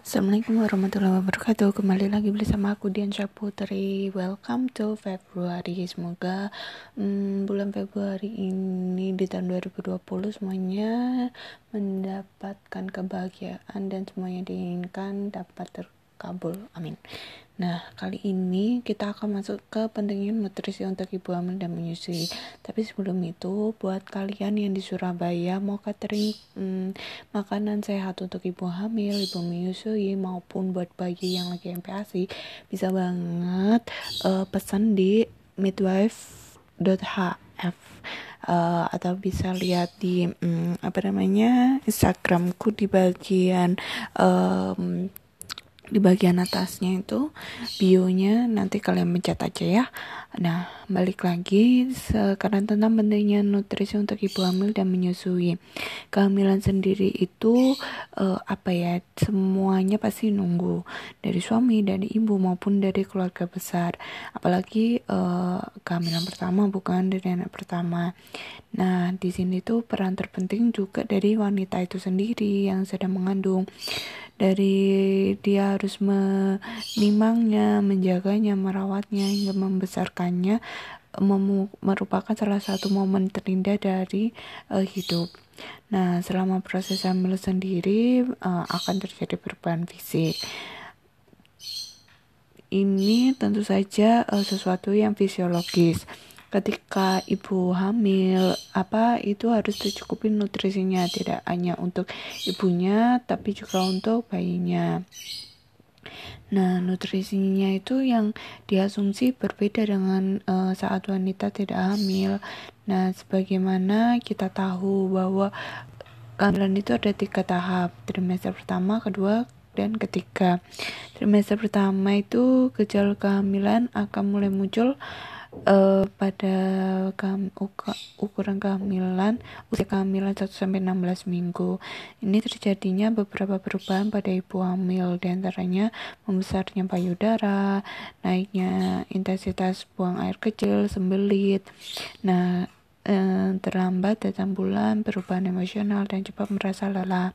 Assalamualaikum warahmatullahi wabarakatuh. Kembali lagi bersama aku Dian Putri. Welcome to Februari. Semoga hmm, bulan Februari ini di tahun 2020 semuanya mendapatkan kebahagiaan dan semuanya diinginkan dapat terkabul. Amin Nah, kali ini kita akan masuk ke pentingnya nutrisi untuk ibu hamil dan menyusui. Tapi sebelum itu, buat kalian yang di Surabaya mau catering hmm, makanan sehat untuk ibu hamil, ibu menyusui maupun buat bayi yang lagi MPASI, bisa banget uh, pesan di midwife.hf uh, atau bisa lihat di um, apa namanya Instagramku di bagian um, di bagian atasnya itu bionya nanti kalian pencet aja ya. Nah balik lagi sekarang tentang pentingnya nutrisi untuk ibu hamil dan menyusui. Kehamilan sendiri itu uh, apa ya semuanya pasti nunggu dari suami dari ibu maupun dari keluarga besar. Apalagi uh, kehamilan pertama bukan dari anak pertama. Nah di sini tuh peran terpenting juga dari wanita itu sendiri yang sedang mengandung dari dia harus menimangnya, menjaganya, merawatnya hingga membesarkannya merupakan salah satu momen terindah dari uh, hidup. Nah, selama proses hamil sendiri uh, akan terjadi perubahan fisik. Ini tentu saja uh, sesuatu yang fisiologis ketika ibu hamil apa itu harus tercukupi nutrisinya tidak hanya untuk ibunya tapi juga untuk bayinya Nah, nutrisinya itu yang diasumsi berbeda dengan uh, saat wanita tidak hamil. Nah, sebagaimana kita tahu bahwa kehamilan itu ada tiga tahap, trimester pertama, kedua, dan ketiga. Trimester pertama itu gejala kehamilan akan mulai muncul uh, pada kam, ukuran kehamilan usia kehamilan 1 sampai 16 minggu. Ini terjadinya beberapa perubahan pada ibu hamil di antaranya membesarnya payudara, naiknya intensitas buang air kecil, sembelit. Nah, eh, terlambat datang bulan, perubahan emosional dan cepat merasa lelah.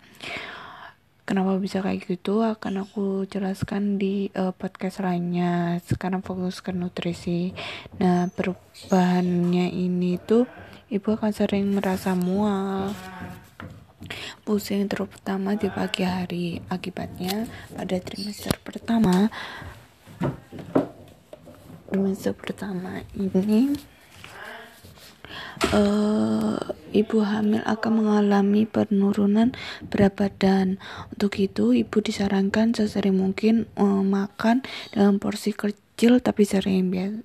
Kenapa bisa kayak gitu akan aku jelaskan di uh, podcast lainnya. Sekarang fokus ke nutrisi. Nah, perubahannya ini tuh ibu akan sering merasa mual, pusing terutama di pagi hari. Akibatnya pada trimester pertama trimester pertama ini uh, ibu hamil akan mengalami penurunan berat badan. Untuk itu, ibu disarankan sesering mungkin uh, makan dengan porsi kecil tapi sering biar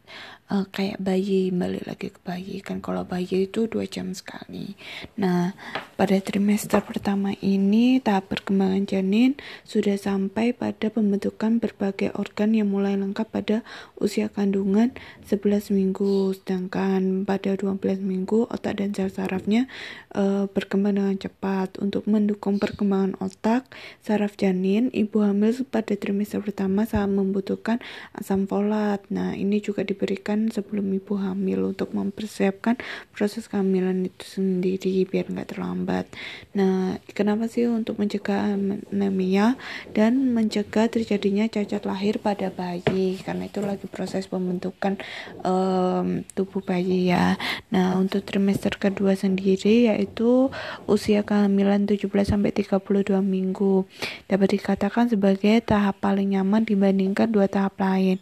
uh, kayak bayi balik lagi ke bayi kan. Kalau bayi itu dua jam sekali. Nah pada trimester pertama ini tahap perkembangan janin sudah sampai pada pembentukan berbagai organ yang mulai lengkap pada usia kandungan 11 minggu. Sedangkan pada 12 minggu otak dan sel sarafnya uh, berkembang dengan cepat. Untuk mendukung perkembangan otak saraf janin ibu hamil pada trimester pertama sangat membutuhkan asam folat nah ini juga diberikan sebelum ibu hamil untuk mempersiapkan proses kehamilan itu sendiri biar nggak terlambat. Nah, kenapa sih untuk mencegah anemia dan mencegah terjadinya cacat lahir pada bayi? Karena itu lagi proses pembentukan um, tubuh bayi ya. Nah, untuk trimester kedua sendiri yaitu usia kehamilan 17 sampai 32 minggu dapat dikatakan sebagai tahap paling nyaman dibandingkan dua tahap lain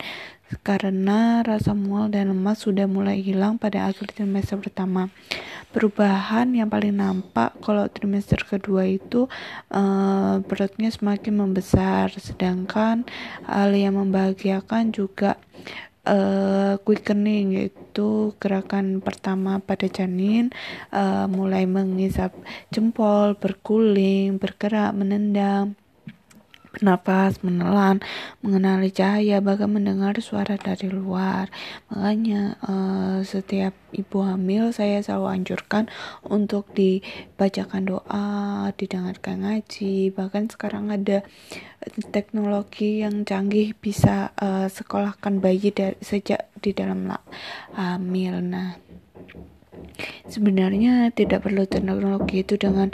karena rasa mual dan lemas sudah mulai hilang pada akhir trimester pertama. Perubahan yang paling nampak kalau trimester kedua itu uh, perutnya semakin membesar, sedangkan hal yang membahagiakan juga uh, quickening yaitu gerakan pertama pada janin uh, mulai mengisap jempol, berguling, bergerak, menendang bernapas, menelan, mengenali cahaya, bahkan mendengar suara dari luar. Makanya uh, setiap ibu hamil saya selalu anjurkan untuk dibacakan doa, didengarkan ngaji. Bahkan sekarang ada teknologi yang canggih bisa uh, sekolahkan bayi dari, sejak di dalam hamil. Nah, Sebenarnya tidak perlu teknologi itu dengan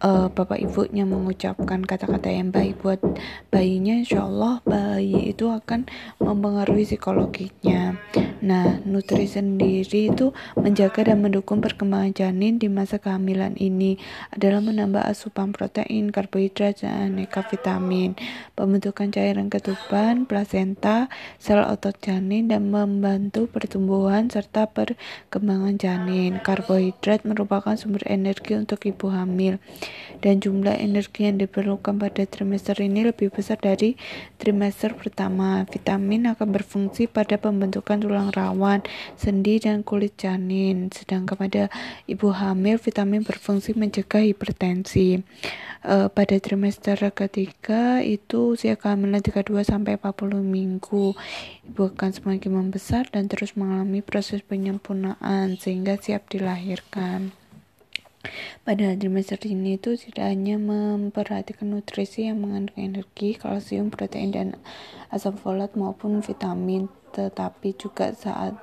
uh, bapak ibunya mengucapkan kata-kata yang baik buat bayinya, insya Allah bayi itu akan mempengaruhi psikologinya. Nah, nutrisi sendiri itu menjaga dan mendukung perkembangan janin di masa kehamilan ini adalah menambah asupan protein, karbohidrat, dan aneka vitamin, pembentukan cairan ketuban, plasenta, sel otot janin, dan membantu pertumbuhan serta perkembangan janin. Karbohidrat merupakan sumber energi untuk ibu hamil dan jumlah energi yang diperlukan pada trimester ini lebih besar dari trimester pertama. Vitamin akan berfungsi pada pembentukan tulang rawan, sendi, dan kulit janin. Sedangkan pada ibu hamil, vitamin berfungsi mencegah hipertensi. Uh, pada trimester ketiga itu usia kehamilan 32 sampai 40 minggu. Ibu akan semakin membesar dan terus mengalami proses penyempurnaan sehingga siap dilahirkan. Pada trimester ini itu tidak hanya memperhatikan nutrisi yang mengandung energi, kalsium, protein, dan asam folat maupun vitamin, tetapi juga saat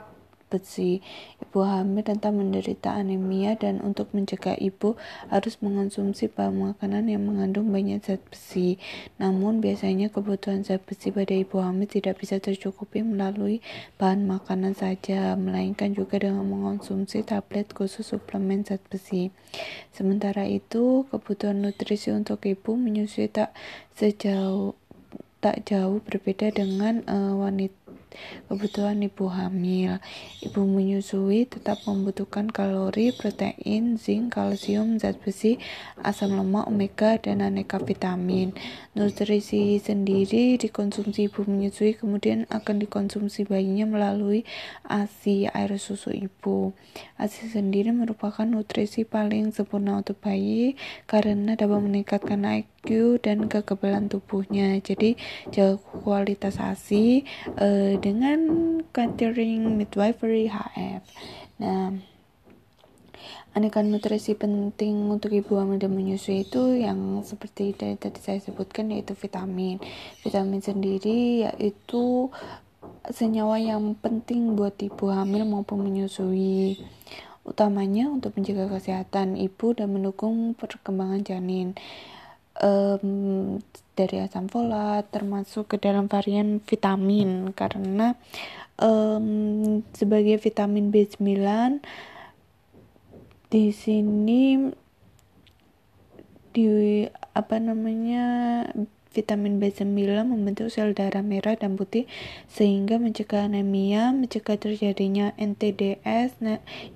besi. Ibu hamil rentan menderita anemia dan untuk mencegah ibu harus mengonsumsi bahan makanan yang mengandung banyak zat besi. Namun biasanya kebutuhan zat besi pada ibu hamil tidak bisa tercukupi melalui bahan makanan saja, melainkan juga dengan mengonsumsi tablet khusus suplemen zat besi. Sementara itu, kebutuhan nutrisi untuk ibu menyusui tak sejauh tak jauh berbeda dengan uh, wanita kebutuhan ibu hamil. Ibu menyusui tetap membutuhkan kalori, protein, zinc, kalsium, zat besi, asam lemak, omega, dan aneka vitamin. Nutrisi sendiri dikonsumsi ibu menyusui kemudian akan dikonsumsi bayinya melalui ASI air susu ibu. ASI sendiri merupakan nutrisi paling sempurna untuk bayi karena dapat meningkatkan IQ dan kekebalan tubuhnya. Jadi jaga kualitas ASI eh, dengan catering midwifery HF. Nah, aneka nutrisi penting untuk ibu hamil dan menyusui itu yang seperti dari tadi saya sebutkan yaitu vitamin. Vitamin sendiri yaitu senyawa yang penting buat ibu hamil maupun menyusui utamanya untuk menjaga kesehatan ibu dan mendukung perkembangan janin um, dari asam folat termasuk ke dalam varian vitamin. Karena um, sebagai vitamin B9 di sini di apa namanya vitamin B9 membentuk sel darah merah dan putih sehingga mencegah anemia, mencegah terjadinya NTDS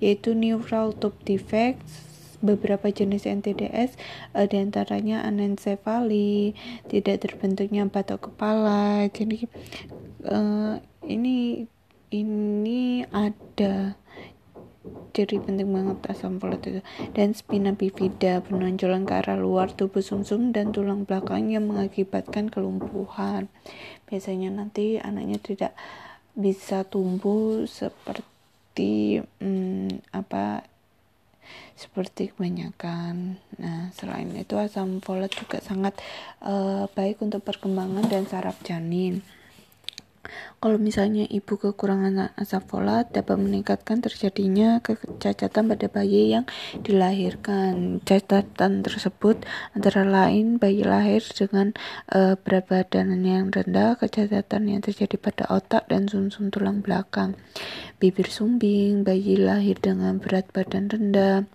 yaitu neural tube defect beberapa jenis NTDS uh, di antaranya anencefali tidak terbentuknya batok kepala jadi uh, ini ini ada jadi penting banget asam folat itu. Dan spina bifida penonjolan ke arah luar tubuh sumsum -sum dan tulang belakang yang mengakibatkan kelumpuhan. Biasanya nanti anaknya tidak bisa tumbuh seperti hmm, apa seperti kebanyakan. Nah, selain itu asam folat juga sangat uh, baik untuk perkembangan dan saraf janin. Kalau misalnya ibu kekurangan asam folat dapat meningkatkan terjadinya kecacatan pada bayi yang dilahirkan. Catatan tersebut antara lain bayi lahir dengan uh, berat badan yang rendah, kecacatan yang terjadi pada otak dan sumsum -sum tulang belakang, bibir sumbing, bayi lahir dengan berat badan rendah,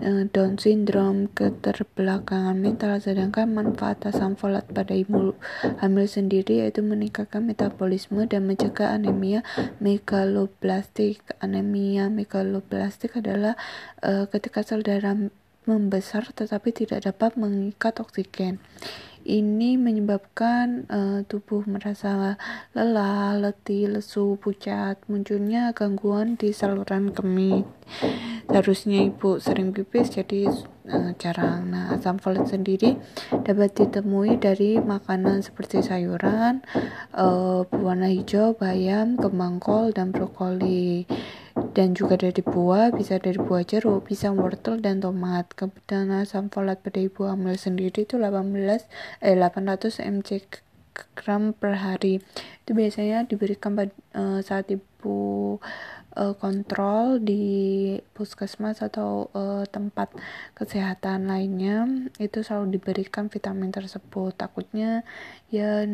Down syndrome, keterbelakangan mental, sedangkan manfaat asam folat pada ibu hamil sendiri yaitu meningkatkan metabolisme dan mencegah anemia megaloblastik. Anemia megaloblastik adalah uh, ketika sel darah membesar tetapi tidak dapat mengikat oksigen. Ini menyebabkan uh, tubuh merasa lelah, letih, lesu, pucat, munculnya gangguan di saluran kemih. Seharusnya ibu sering pipis jadi uh, jarang. Nah, asam folat sendiri dapat ditemui dari makanan seperti sayuran, uh, berwarna hijau, bayam, kembang kol, dan brokoli dan juga dari buah, bisa dari buah jeruk, pisang, wortel, dan tomat. Kebutuhan asam folat pada ibu hamil sendiri itu 18 eh 800 mg gram per hari. Itu biasanya diberikan pada, uh, saat ibu uh, kontrol di puskesmas atau uh, tempat kesehatan lainnya itu selalu diberikan vitamin tersebut. Takutnya ya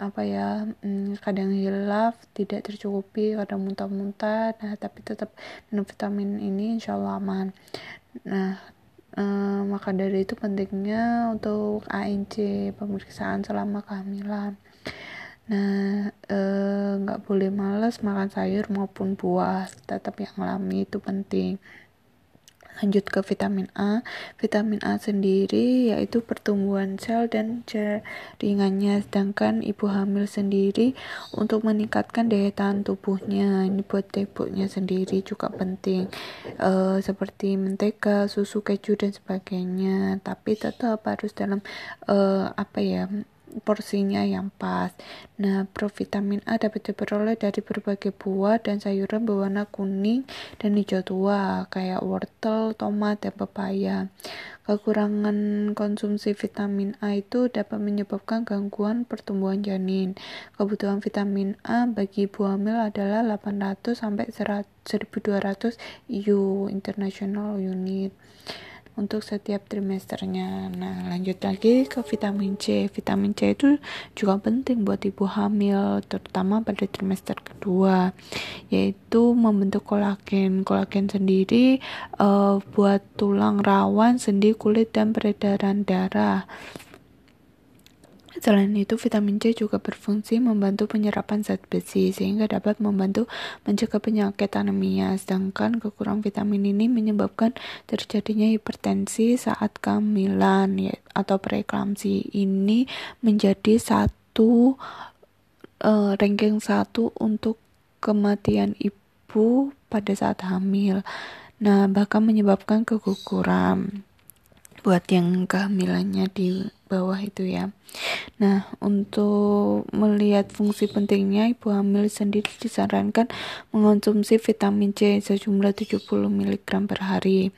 apa ya hmm, kadang hilaf tidak tercukupi kadang muntah-muntah. Nah tapi tetap minum vitamin ini insya Allah aman. Nah Uh, maka dari itu pentingnya untuk ANC pemeriksaan selama kehamilan. Nah, eh, nggak e, boleh males makan sayur maupun buah, tetap yang alami itu penting. Lanjut ke vitamin A. Vitamin A sendiri yaitu pertumbuhan sel dan jaringannya, sedangkan ibu hamil sendiri untuk meningkatkan daya tahan tubuhnya. Ini buat ibunya sendiri juga penting, e, seperti mentega, susu, keju dan sebagainya. Tapi tetap harus dalam e, apa ya? Porsinya yang pas. Nah, provitamin A dapat diperoleh dari berbagai buah dan sayuran berwarna kuning dan hijau tua, kayak wortel, tomat, dan pepaya. Kekurangan konsumsi vitamin A itu dapat menyebabkan gangguan pertumbuhan janin. Kebutuhan vitamin A bagi ibu hamil adalah 800 sampai 1200 IU International Unit untuk setiap trimesternya. Nah, lanjut lagi ke vitamin C. Vitamin C itu juga penting buat ibu hamil, terutama pada trimester kedua, yaitu membentuk kolagen. Kolagen sendiri uh, buat tulang rawan, sendi, kulit, dan peredaran darah. Selain itu, vitamin C juga berfungsi membantu penyerapan zat besi sehingga dapat membantu mencegah penyakit anemia. Sedangkan kekurangan vitamin ini menyebabkan terjadinya hipertensi saat kehamilan ya, atau preeklamsi. Ini menjadi satu uh, ranking satu untuk kematian ibu pada saat hamil. Nah, bahkan menyebabkan keguguran buat yang kehamilannya di bawah itu ya. Nah, untuk melihat fungsi pentingnya, ibu hamil sendiri disarankan mengonsumsi vitamin C sejumlah 70 mg per hari.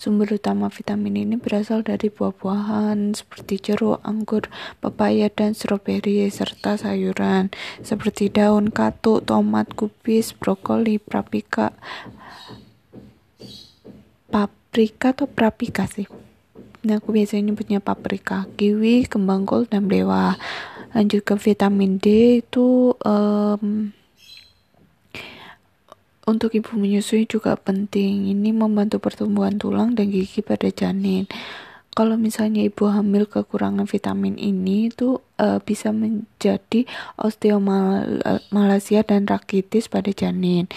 Sumber utama vitamin ini berasal dari buah-buahan seperti jeruk, anggur, pepaya, dan stroberi, serta sayuran seperti daun katuk, tomat, kubis, brokoli, paprika, paprika atau paprika sih Nah, aku biasanya nyebutnya paprika, kiwi, kembang kol, dan blewa. Lanjut ke vitamin D itu um, untuk ibu menyusui juga penting. Ini membantu pertumbuhan tulang dan gigi pada janin. Kalau misalnya ibu hamil kekurangan vitamin ini itu uh, bisa menjadi osteomalacia dan rakitis pada janin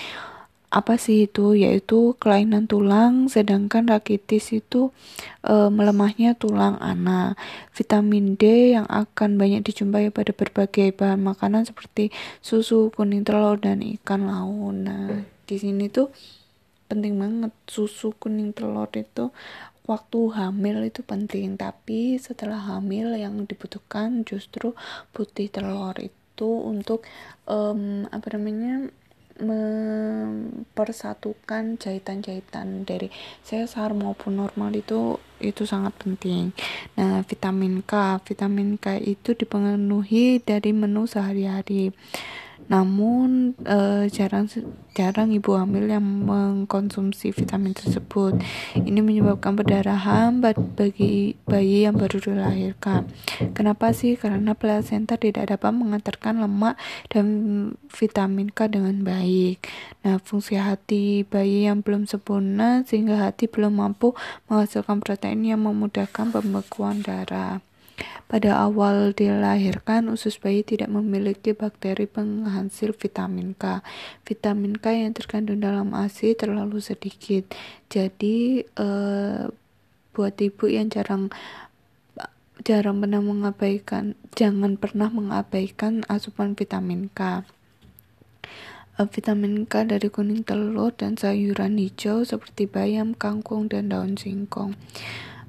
apa sih itu? Yaitu kelainan tulang sedangkan rakitis itu e, melemahnya tulang anak. Vitamin D yang akan banyak dijumpai pada berbagai bahan makanan seperti susu kuning telur dan ikan laut. Nah di sini tuh penting banget. Susu kuning telur itu waktu hamil itu penting. Tapi setelah hamil yang dibutuhkan justru putih telur itu untuk um, apa namanya mempersatukan jahitan-jahitan dari sesar maupun normal itu itu sangat penting. Nah, vitamin K, vitamin K itu dipenuhi dari menu sehari-hari. Namun e, jarang jarang ibu hamil yang mengkonsumsi vitamin tersebut. Ini menyebabkan perdarahan bagi bayi yang baru dilahirkan. Kenapa sih? Karena plasenta tidak dapat mengantarkan lemak dan vitamin K dengan baik. Nah, fungsi hati bayi yang belum sempurna sehingga hati belum mampu menghasilkan protein yang memudahkan pembekuan darah. Pada awal dilahirkan, usus bayi tidak memiliki bakteri penghasil vitamin K. Vitamin K yang terkandung dalam ASI terlalu sedikit. Jadi, eh, buat ibu yang jarang jarang pernah mengabaikan, jangan pernah mengabaikan asupan vitamin K eh, vitamin K dari kuning telur dan sayuran hijau seperti bayam, kangkung, dan daun singkong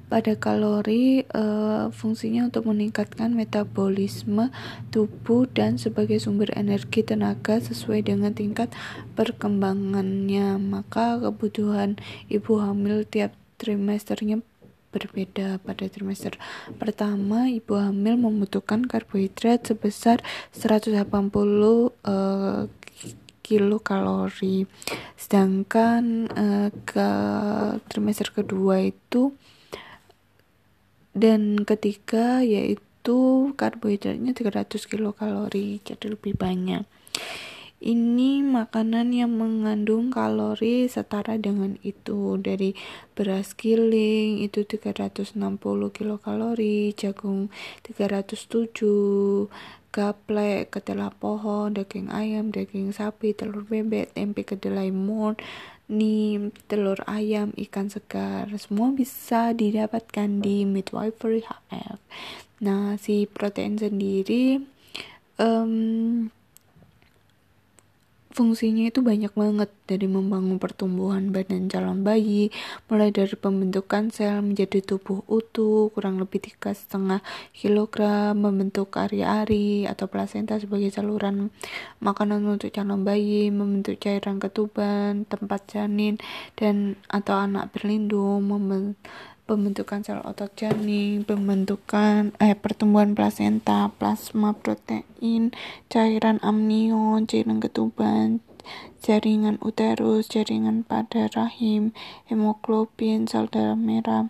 pada kalori e, fungsinya untuk meningkatkan metabolisme tubuh dan sebagai sumber energi tenaga sesuai dengan tingkat perkembangannya. Maka kebutuhan ibu hamil tiap trimesternya berbeda. Pada trimester pertama ibu hamil membutuhkan karbohidrat sebesar 180 e, kilokalori. Sedangkan uh, ke trimester kedua itu dan ketiga yaitu karbohidratnya 300 kilokalori jadi lebih banyak. Ini makanan yang mengandung kalori setara dengan itu. Dari beras giling itu 360 kilokalori jagung 307 gaplek kedelai pohon daging ayam daging sapi telur bebek tempe kedelai murni telur ayam ikan segar semua bisa didapatkan di midwifery HF nah si protein sendiri um, Fungsinya itu banyak banget dari membangun pertumbuhan badan calon bayi, mulai dari pembentukan sel menjadi tubuh utuh kurang lebih tiga setengah kilogram, membentuk ari-ari atau plasenta sebagai saluran makanan untuk calon bayi, membentuk cairan ketuban, tempat janin dan atau anak berlindung, membentuk pembentukan sel otot janin, pembentukan eh pertumbuhan plasenta, plasma protein, cairan amnion, cairan ketuban, jaringan uterus, jaringan pada rahim, hemoglobin, sel darah merah.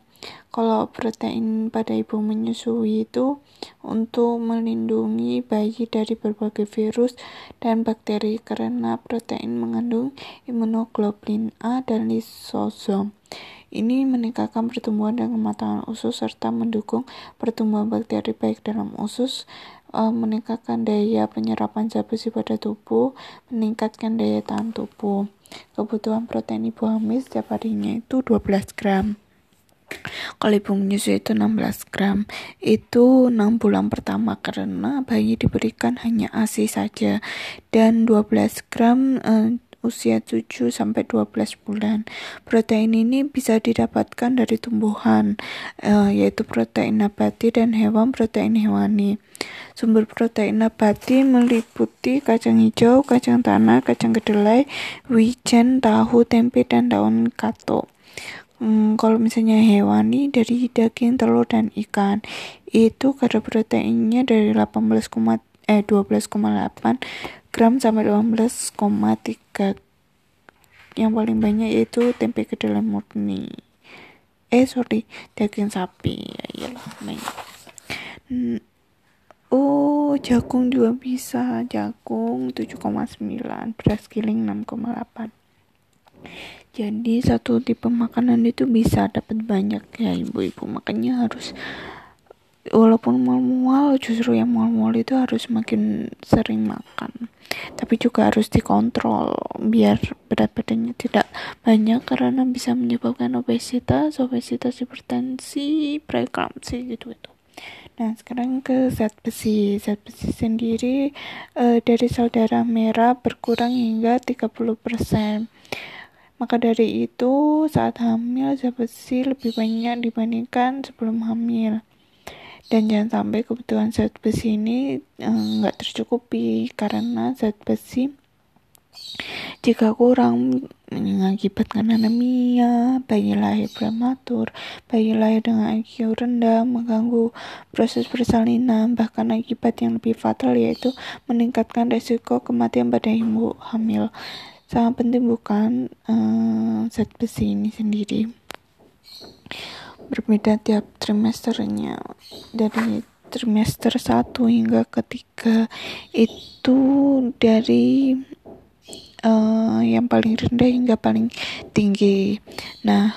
Kalau protein pada ibu menyusui itu untuk melindungi bayi dari berbagai virus dan bakteri karena protein mengandung imunoglobulin A dan lisosom. Ini meningkatkan pertumbuhan dan kematangan usus serta mendukung pertumbuhan bakteri baik dalam usus, uh, meningkatkan daya penyerapan zat besi pada tubuh, meningkatkan daya tahan tubuh. Kebutuhan protein ibu hamil setiap harinya itu 12 gram. Kalau ibu menyusui itu 16 gram. Itu 6 bulan pertama karena bayi diberikan hanya ASI saja dan 12 gram uh, usia 7 sampai 12 bulan. Protein ini bisa didapatkan dari tumbuhan uh, yaitu protein nabati dan hewan protein hewani. Sumber protein nabati meliputi kacang hijau, kacang tanah, kacang kedelai, wijen, tahu, tempe, dan daun kato. Hmm, kalau misalnya hewani dari daging, telur, dan ikan itu kadar proteinnya dari 18, eh 12,8 gram sampai 18,3 yang paling banyak yaitu tempe kedelai murni. Eh sorry daging sapi. Ya iyalah banyak. Oh jagung juga bisa. Jagung 7,9 beras giling 6,8 jadi satu tipe makanan itu bisa dapat banyak ya ibu-ibu makanya harus walaupun mual-mual justru yang mual-mual itu harus makin sering makan tapi juga harus dikontrol biar berat badannya tidak banyak karena bisa menyebabkan obesitas obesitas hipertensi preeklamsi gitu itu Nah, sekarang ke zat besi. Zat besi sendiri e, dari sel darah merah berkurang hingga 30%. Maka dari itu, saat hamil zat besi lebih banyak dibandingkan sebelum hamil dan jangan sampai kebutuhan zat besi ini eh, nggak uh, tercukupi karena zat besi jika kurang mengakibatkan anemia, bayi lahir prematur, bayi lahir dengan IQ rendah, mengganggu proses persalinan, bahkan akibat yang lebih fatal yaitu meningkatkan resiko kematian pada ibu hamil. Sangat penting bukan uh, besi ini sendiri. Berbeda tiap trimesternya. Dari trimester 1 hingga ketiga itu dari uh, yang paling rendah hingga paling tinggi. Nah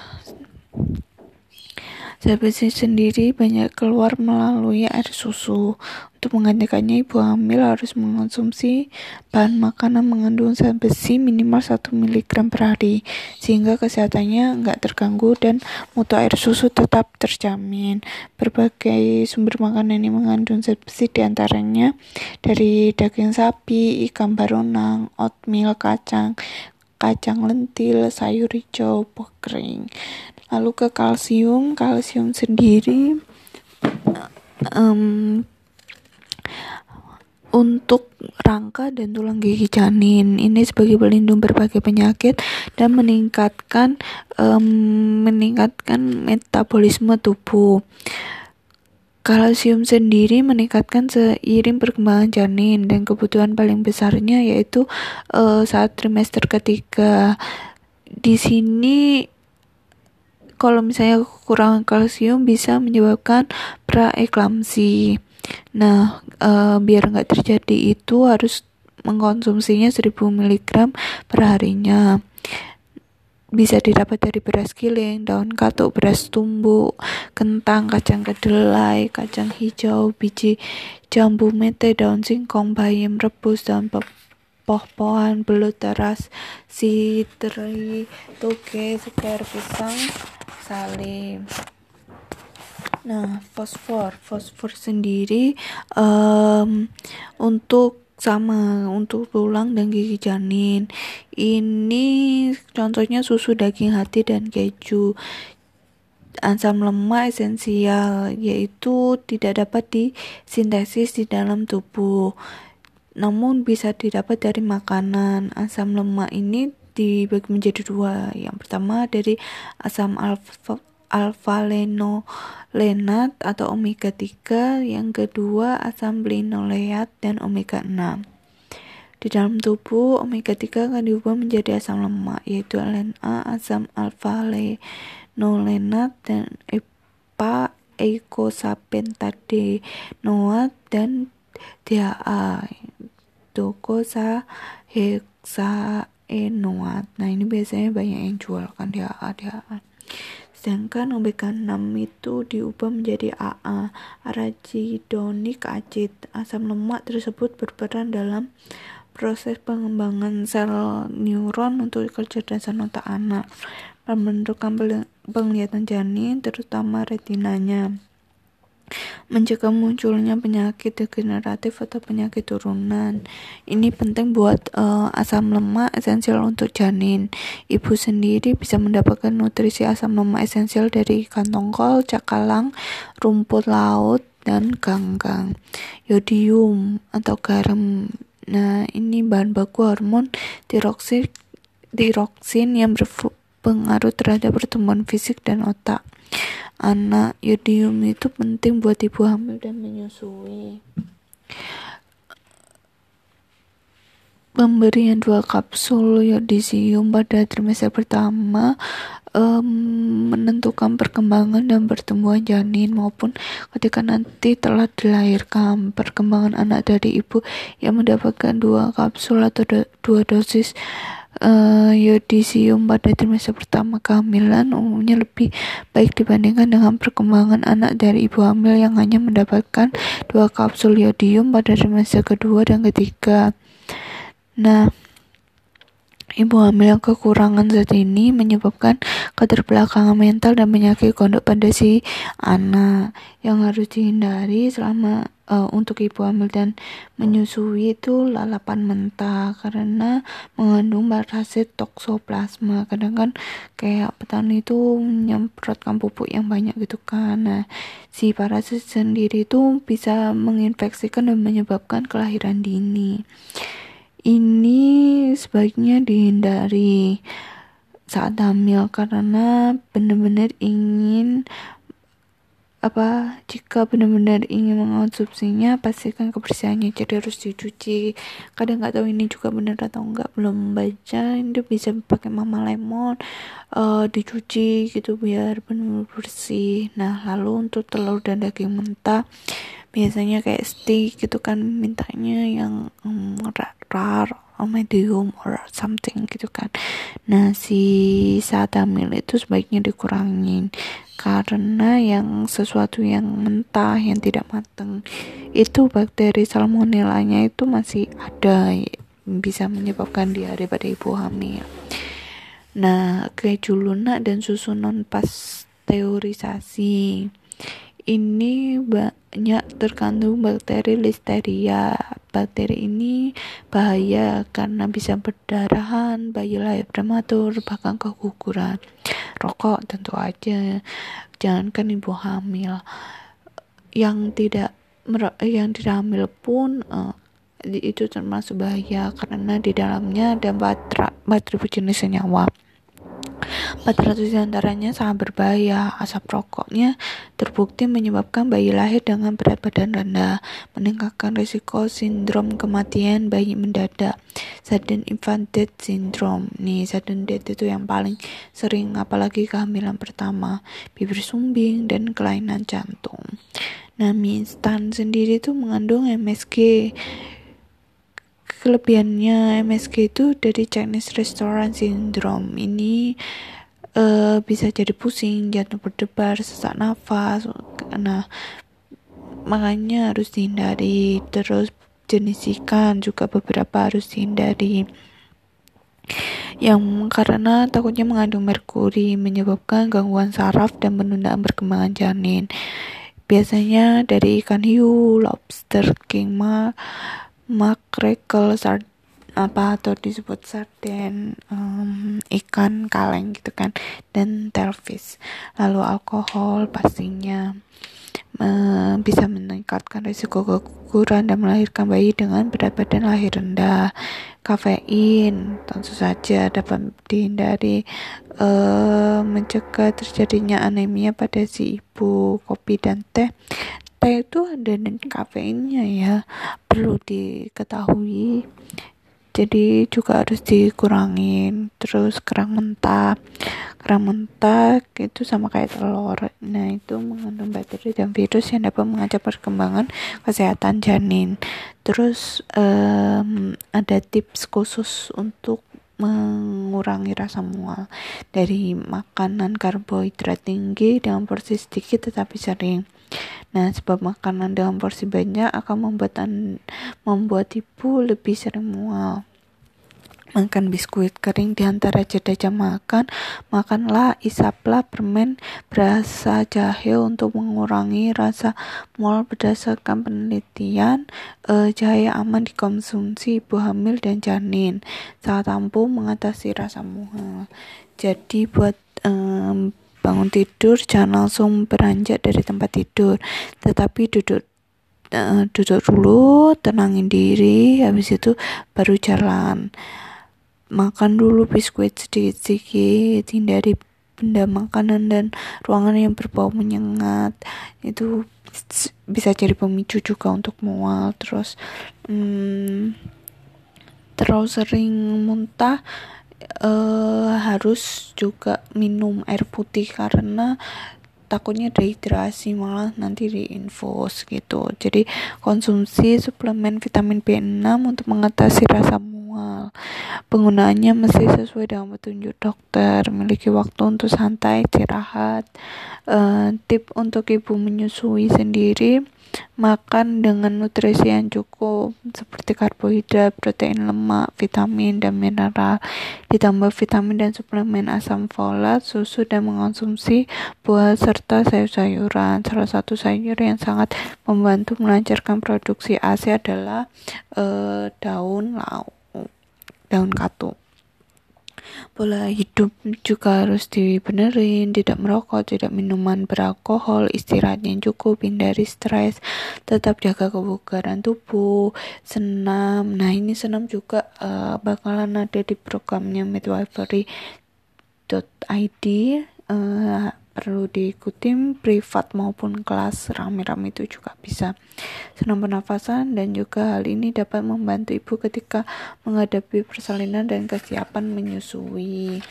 Zat sendiri banyak keluar melalui air susu. Untuk menggantikannya, ibu hamil harus mengonsumsi bahan makanan mengandung zat besi minimal 1 mg per hari, sehingga kesehatannya nggak terganggu dan mutu air susu tetap terjamin. Berbagai sumber makanan yang mengandung zat besi di antaranya dari daging sapi, ikan baronang, oatmeal, kacang, kacang lentil, sayur hijau, kering lalu ke kalsium kalsium sendiri. Um, untuk rangka dan tulang gigi janin. Ini sebagai pelindung berbagai penyakit dan meningkatkan um, meningkatkan metabolisme tubuh. Kalsium sendiri meningkatkan seiring perkembangan janin dan kebutuhan paling besarnya yaitu uh, saat trimester ketiga. Di sini kalau misalnya kekurangan kalsium bisa menyebabkan praeklamsi. Nah, uh, biar nggak terjadi itu harus mengkonsumsinya 1000 mg per harinya bisa didapat dari beras giling, daun katuk, beras tumbuk, kentang, kacang kedelai, kacang hijau, biji jambu mete, daun singkong, bayam rebus, daun poh-pohan, belut teras, sidri, toge, segar pisang, salim. Nah, fosfor, fosfor sendiri um, untuk sama untuk tulang dan gigi janin. Ini contohnya susu daging hati dan keju. Asam lemak esensial yaitu tidak dapat disintesis di dalam tubuh. Namun bisa didapat dari makanan. Asam lemak ini dibagi menjadi dua. Yang pertama dari asam alfa alfa lenolenat atau omega 3, yang kedua asam linoleat dan omega 6. Di dalam tubuh, omega 3 akan diubah menjadi asam lemak, yaitu LNA, asam alfa lenolenat, dan EPA, eicosapentadenoat, dan DHA, dokosa hexaenoat. Nah, ini biasanya banyak yang jual kan DHA, DHA. Sedangkan omega 6 itu diubah menjadi AA, arachidonic acid. Asam lemak tersebut berperan dalam proses pengembangan sel neuron untuk kecerdasan otak anak, pembentukan penglihatan janin, terutama retinanya mencegah munculnya penyakit degeneratif atau penyakit turunan. Ini penting buat uh, asam lemak esensial untuk janin. Ibu sendiri bisa mendapatkan nutrisi asam lemak esensial dari ikan tongkol, cakalang, rumput laut, dan ganggang. Yodium atau garam. Nah, ini bahan baku hormon tiroksin, tiroksin yang berpengaruh terhadap pertumbuhan fisik dan otak anak yodium itu penting buat ibu hamil dan menyusui. Pemberian dua kapsul yodisium pada trimester pertama menentukan perkembangan dan pertumbuhan janin maupun ketika nanti telah dilahirkan. Perkembangan anak dari ibu yang mendapatkan dua kapsul atau dua dosis uh, yodisium pada trimester pertama kehamilan umumnya lebih baik dibandingkan dengan perkembangan anak dari ibu hamil yang hanya mendapatkan dua kapsul yodium pada trimester kedua dan ketiga. Nah, Ibu hamil yang kekurangan zat ini menyebabkan keterbelakangan mental dan penyakit kondok pada si anak yang harus dihindari selama uh, untuk ibu hamil dan menyusui itu lalapan mentah karena mengandung parasit toksoplasma kadang kan kayak petani itu menyemprotkan pupuk yang banyak gitu kan. Nah si parasit sendiri itu bisa menginfeksikan dan menyebabkan kelahiran dini. Ini sebaiknya dihindari saat hamil karena benar-benar ingin apa jika benar-benar ingin mengonsumsinya pastikan kebersihannya jadi harus dicuci. Kadang nggak tahu ini juga benar atau enggak belum baca. Ini bisa pakai mama lemon uh, dicuci gitu biar benar-benar bersih. Nah lalu untuk telur dan daging mentah biasanya kayak steak gitu kan mintanya yang um, rare or medium or something gitu kan. Nah si saat hamil itu sebaiknya dikurangin karena yang sesuatu yang mentah yang tidak matang itu bakteri salmonellanya itu masih ada bisa menyebabkan diare pada ibu hamil. Nah, keju lunak dan susu non pasteurisasi ini banyak terkandung bakteri listeria. Bakteri ini bahaya karena bisa berdarahan, bayi lahir prematur, bahkan keguguran. Rokok tentu aja, jangankan ibu hamil. Yang tidak yang tidak hamil pun uh, itu termasuk bahaya karena di dalamnya ada baterai baterai jenis senyawa 400 di antaranya sangat berbahaya. Asap rokoknya terbukti menyebabkan bayi lahir dengan berat badan rendah, meningkatkan risiko sindrom kematian bayi mendadak, sudden infant death syndrome. Nih, sudden death itu yang paling sering, apalagi kehamilan pertama, bibir sumbing, dan kelainan jantung. Nah, mie instan sendiri itu mengandung MSG kelebihannya MSG itu dari Chinese Restaurant Syndrome ini uh, bisa jadi pusing, jantung berdebar, sesak nafas. Nah, makanya harus dihindari. Terus jenis ikan juga beberapa harus dihindari. Yang karena takutnya mengandung merkuri menyebabkan gangguan saraf dan penundaan perkembangan janin. Biasanya dari ikan hiu, lobster, king mackerel sard apa atau disebut sarden um, ikan kaleng gitu kan dan telfish lalu alkohol pastinya uh, bisa meningkatkan risiko keguguran dan melahirkan bayi dengan berat badan lahir rendah. Kafein tentu saja dapat dihindari uh, mencegah terjadinya anemia pada si ibu. Kopi dan teh teh itu ada dan kafeinnya ya perlu diketahui. Jadi juga harus dikurangin terus kerang mentah. Kerang mentah itu sama kayak telur. Nah itu mengandung bakteri dan virus yang dapat mengacau perkembangan kesehatan janin. Terus um, ada tips khusus untuk mengurangi rasa mual. Dari makanan karbohidrat tinggi dengan porsi sedikit tetapi sering Nah, sebab makanan dengan porsi banyak akan membuat membuat ibu lebih sering mual. Makan biskuit kering di antara jeda jam makan, makanlah isaplah permen berasa jahe untuk mengurangi rasa mual berdasarkan penelitian eh, jahe aman dikonsumsi ibu hamil dan janin saat ampuh mengatasi rasa mual. Jadi buat bangun tidur jangan langsung beranjak dari tempat tidur. Tetapi duduk uh, duduk dulu tenangin diri habis itu baru jalan. Makan dulu biskuit sedikit-sedikit hindari benda makanan dan ruangan yang berbau menyengat. Itu bisa jadi pemicu juga untuk mual. Terus hmm, terlalu sering muntah uh, harus juga minum air putih karena takutnya dehidrasi malah nanti diinfus gitu. Jadi konsumsi suplemen vitamin B6 untuk mengatasi rasa mual. Penggunaannya mesti sesuai dengan petunjuk dokter memiliki waktu untuk santai istirahat. Uh, tip untuk ibu menyusui sendiri makan dengan nutrisi yang cukup seperti karbohidrat, protein lemak, vitamin dan mineral, ditambah vitamin dan suplemen asam folat, susu dan mengonsumsi buah serta sayur-sayuran. Salah satu sayur yang sangat membantu melancarkan produksi ASI adalah uh, daun lau, daun katu pola hidup juga harus dibenerin tidak merokok tidak minuman beralkohol istirahat yang cukup hindari stres tetap jaga kebugaran tubuh senam. Nah ini senam juga uh, bakalan ada di programnya midwifery.id uh, perlu diikuti privat maupun kelas rame-rame itu juga bisa senam pernafasan dan juga hal ini dapat membantu ibu ketika menghadapi persalinan dan kesiapan menyusui.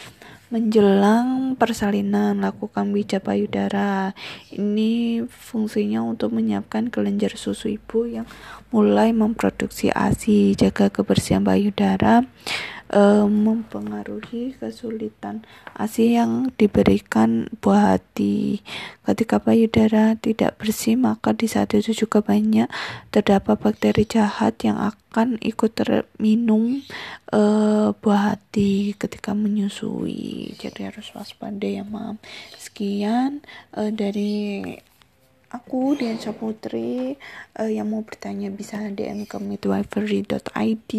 Menjelang persalinan lakukan pijat payudara ini fungsinya untuk menyiapkan kelenjar susu ibu yang mulai memproduksi ASI jaga kebersihan payudara uh, mempengaruhi kesulitan ASI yang diberikan buah hati. Ketika payudara tidak bersih, maka di saat itu juga banyak terdapat bakteri jahat yang akan ikut terminum uh, buah hati ketika menyusui. Jadi harus waspada ya, Mam. Sekian uh, dari aku Dian Putri uh, yang mau bertanya bisa DM ke midwifery.id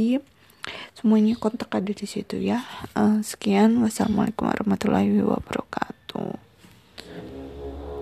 semuanya kontak ada di situ ya. Uh, sekian. Wassalamualaikum warahmatullahi wabarakatuh